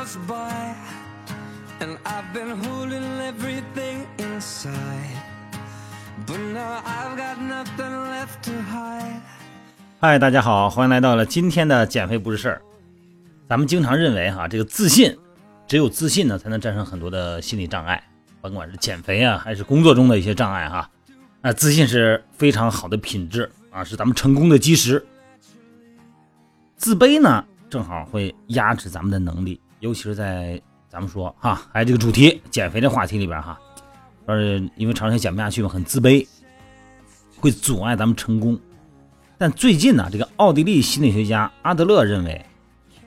goes by, and I've been holding everything inside. But now I've got nothing left to hide. 嗨，大家好，欢迎来到了今天的减肥不是事儿。咱们经常认为哈，这个自信，只有自信呢，才能战胜很多的心理障碍，甭管是减肥啊，还是工作中的一些障碍哈。啊，自信是非常好的品质啊，是咱们成功的基石。自卑呢，正好会压制咱们的能力，尤其是在咱们说哈，还有这个主题减肥的话题里边哈，说是因为长时间减不下去嘛，很自卑，会阻碍咱们成功。但最近呢，这个奥地利心理学家阿德勒认为，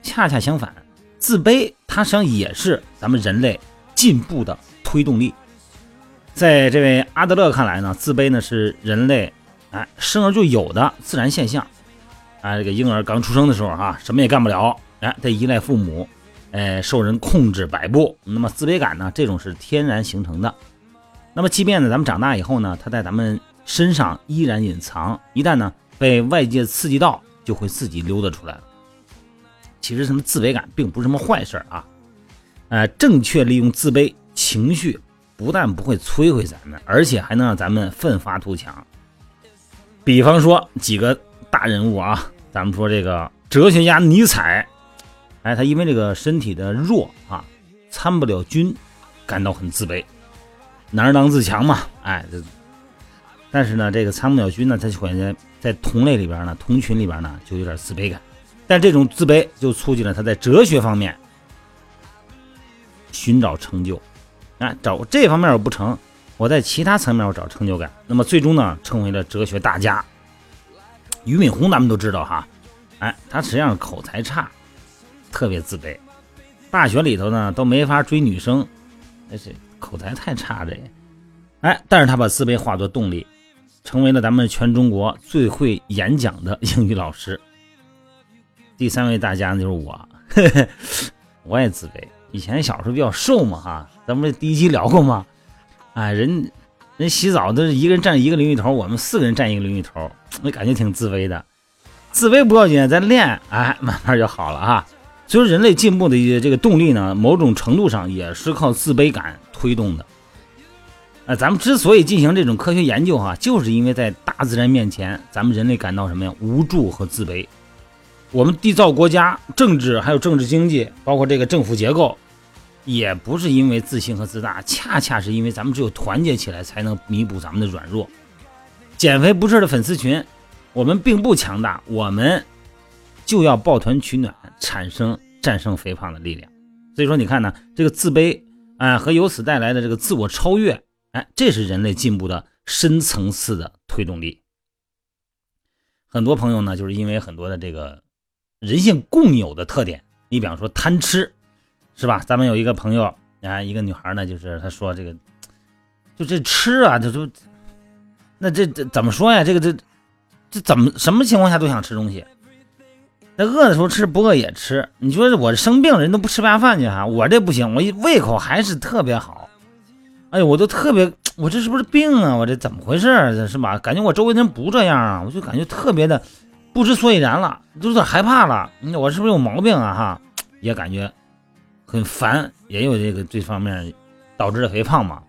恰恰相反，自卑它实际上也是咱们人类进步的推动力。在这位阿德勒看来呢，自卑呢是人类哎生而就有的自然现象。啊，这个婴儿刚出生的时候哈，什么也干不了，哎，得依赖父母，哎，受人控制摆布。那么自卑感呢，这种是天然形成的。那么即便呢咱们长大以后呢，它在咱们身上依然隐藏，一旦呢被外界刺激到，就会自己溜达出来了。其实什么自卑感并不是什么坏事啊，呃，正确利用自卑情绪。不但不会摧毁咱们，而且还能让咱们奋发图强。比方说几个大人物啊，咱们说这个哲学家尼采，哎，他因为这个身体的弱啊，参不了军，感到很自卑。男儿当自强嘛，哎，但是呢，这个参不了军呢，他就感觉在同类里边呢，同群里边呢，就有点自卑感。但这种自卑就促进了他在哲学方面寻找成就。啊，找这方面我不成，我在其他层面我找成就感。那么最终呢，成为了哲学大家。俞敏洪咱们都知道哈，哎，他实际上口才差，特别自卑，大学里头呢都没法追女生，那是口才太差这。哎，但是他把自卑化作动力，成为了咱们全中国最会演讲的 英语老师。第三位大家就是我，我也自卑。以前小时候比较瘦嘛，哈，咱们第一期聊过吗？哎，人人洗澡都是一个人占一个淋浴头，我们四个人占一个淋浴头，那感觉挺自卑的。自卑不要紧，咱练，哎，慢慢就好了哈。所以，人类进步的一些这个动力呢，某种程度上也是靠自卑感推动的。哎，咱们之所以进行这种科学研究哈，就是因为在大自然面前，咱们人类感到什么呀？无助和自卑。我们缔造国家、政治还有政治经济，包括这个政府结构。也不是因为自信和自大，恰恰是因为咱们只有团结起来，才能弥补咱们的软弱。减肥不是的粉丝群，我们并不强大，我们就要抱团取暖，产生战胜肥胖的力量。所以说，你看呢，这个自卑啊和由此带来的这个自我超越，哎，这是人类进步的深层次的推动力。很多朋友呢，就是因为很多的这个人性共有的特点，你比方说贪吃。是吧？咱们有一个朋友啊，一个女孩呢，就是她说这个，就这吃啊，就就那这这怎么说呀？这个这这怎么什么情况下都想吃东西？那饿的时候吃，不饿也吃。你说我生病人都不吃不下饭去哈，我这不行，我胃口还是特别好。哎呦，我都特别，我这是不是病啊？我这怎么回事？这是吧？感觉我周围人不这样啊，我就感觉特别的不知所以然了，就有点害怕了。我是不是有毛病啊？哈，也感觉。很烦，也有这个这方面导致的肥胖嘛，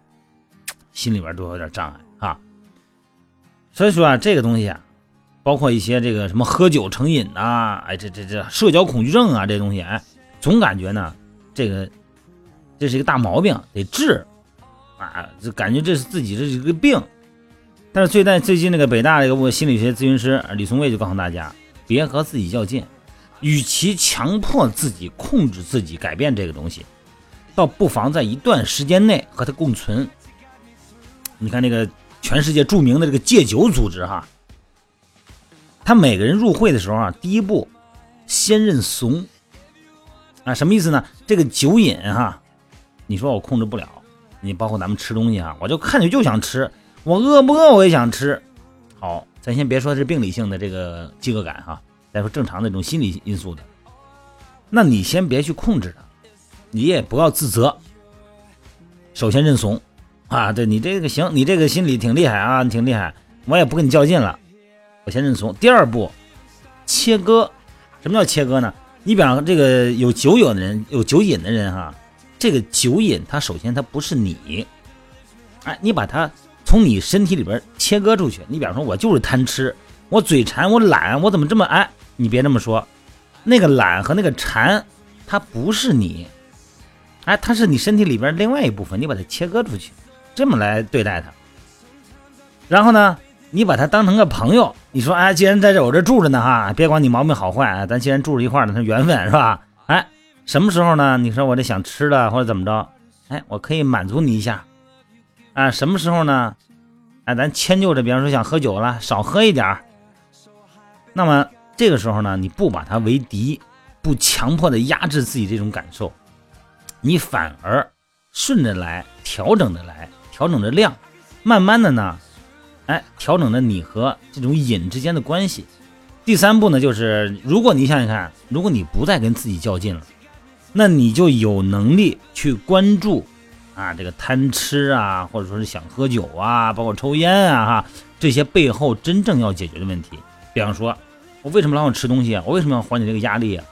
心里边都有点障碍啊。所以说啊，这个东西啊，包括一些这个什么喝酒成瘾呐，哎，这这这社交恐惧症啊，这东西哎，总感觉呢，这个这是一个大毛病，得治啊，就感觉这是自己这是一个病。但是最在最近那个北大的一个心理学咨询师李松蔚就告诉大家，别和自己较劲。与其强迫自己控制自己改变这个东西，倒不妨在一段时间内和它共存。你看那个全世界著名的这个戒酒组织哈，他每个人入会的时候啊，第一步先认怂啊，什么意思呢？这个酒瘾哈，你说我控制不了，你包括咱们吃东西哈，我就看着就想吃，我饿不饿我也想吃。好，咱先别说是病理性的这个饥饿感哈。再说正常的这种心理因素的，那你先别去控制它，你也不要自责。首先认怂啊，对你这个行，你这个心理挺厉害啊，挺厉害，我也不跟你较劲了，我先认怂。第二步，切割，什么叫切割呢？你比方这个有酒瘾的人，有酒瘾的人哈，这个酒瘾它首先它不是你，哎，你把它从你身体里边切割出去。你比方说，我就是贪吃，我嘴馋，我懒，我怎么这么哎？你别这么说，那个懒和那个馋，它不是你，哎，它是你身体里边另外一部分，你把它切割出去，这么来对待它。然后呢，你把它当成个朋友，你说哎，既然在这我这住着呢哈，别管你毛病好坏啊，咱既然住着一块儿呢，它缘分是吧？哎，什么时候呢？你说我这想吃的或者怎么着，哎，我可以满足你一下。啊，什么时候呢？哎，咱迁就着，比方说想喝酒了，少喝一点儿。那么这个时候呢，你不把它为敌，不强迫的压制自己这种感受，你反而顺着来，调整着来，调整着量，慢慢的呢。哎，调整着你和这种瘾之间的关系。第三步呢，就是如果你想想看，如果你不再跟自己较劲了，那你就有能力去关注啊，这个贪吃啊，或者说是想喝酒啊，包括抽烟啊，哈，这些背后真正要解决的问题。比方说，我为什么老想吃东西啊？我为什么要缓解这个压力啊？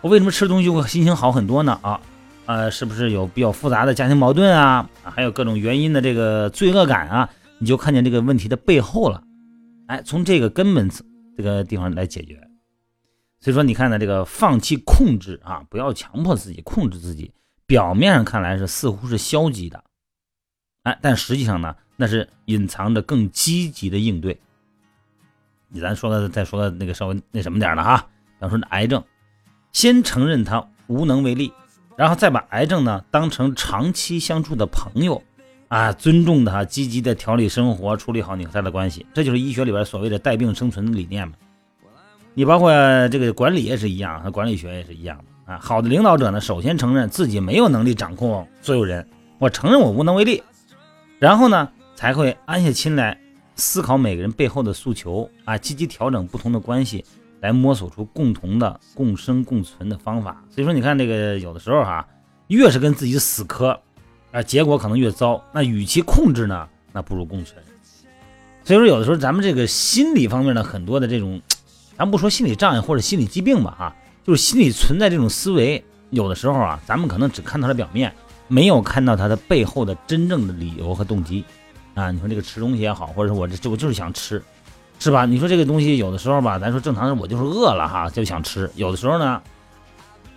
我为什么吃东西会心情好很多呢？啊，呃，是不是有比较复杂的家庭矛盾啊？还有各种原因的这个罪恶感啊？你就看见这个问题的背后了，哎，从这个根本这个地方来解决。所以说，你看呢，这个放弃控制啊，不要强迫自己控制自己，表面上看来是似乎是消极的，哎，但实际上呢，那是隐藏着更积极的应对。你咱说的再说的那个稍微那什么点的哈，比方说癌症，先承认他无能为力，然后再把癌症呢当成长期相处的朋友。啊，尊重他，积极的调理生活，处理好你和他的关系，这就是医学里边所谓的带病生存的理念嘛。你包括这个管理也是一样，和管理学也是一样的啊。好的领导者呢，首先承认自己没有能力掌控所有人，我承认我无能为力，然后呢，才会安下心来思考每个人背后的诉求啊，积极调整不同的关系，来摸索出共同的共生共存的方法。所以说，你看这个有的时候哈，越是跟自己死磕。啊，结果可能越糟。那与其控制呢，那不如共存。所以说，有的时候咱们这个心理方面的很多的这种，咱不说心理障碍或者心理疾病吧，啊，就是心理存在这种思维，有的时候啊，咱们可能只看到了表面，没有看到它的背后的真正的理由和动机。啊，你说这个吃东西也好，或者说我这我就是想吃，是吧？你说这个东西有的时候吧，咱说正常人我就是饿了哈，就想吃。有的时候呢，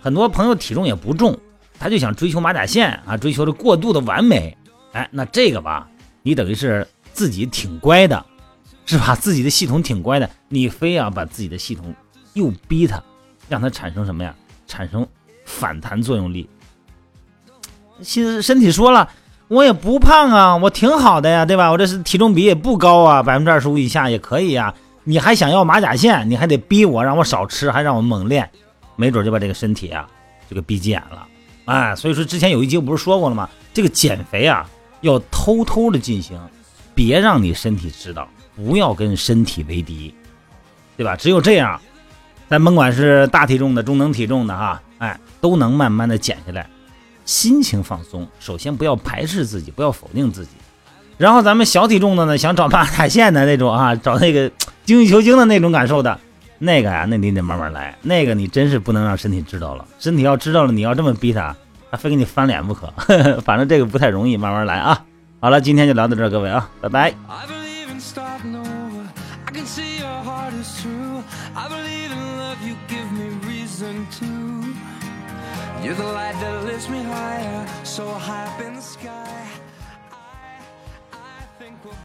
很多朋友体重也不重。他就想追求马甲线啊，追求着过度的完美，哎，那这个吧，你等于是自己挺乖的，是吧？自己的系统挺乖的，你非要把自己的系统又逼他，让他产生什么呀？产生反弹作用力。其实身体说了，我也不胖啊，我挺好的呀，对吧？我这是体重比也不高啊，百分之二十五以下也可以呀。你还想要马甲线，你还得逼我，让我少吃，还让我猛练，没准就把这个身体啊，就给逼急眼了。哎，所以说之前有一集我不是说过了吗？这个减肥啊，要偷偷的进行，别让你身体知道，不要跟身体为敌，对吧？只有这样，咱甭管是大体重的、中等体重的哈，哎，都能慢慢的减下来，心情放松。首先不要排斥自己，不要否定自己，然后咱们小体重的呢，想找马甲线的那种啊，找那个精益求精的那种感受的。那个呀，那你得慢慢来。那个你真是不能让身体知道了，身体要知道了，你要这么逼他，他非给你翻脸不可。反正这个不太容易，慢慢来啊。好了，今天就聊到这儿，各位啊，拜拜。You're the light that lifts me higher, so high up in the sky.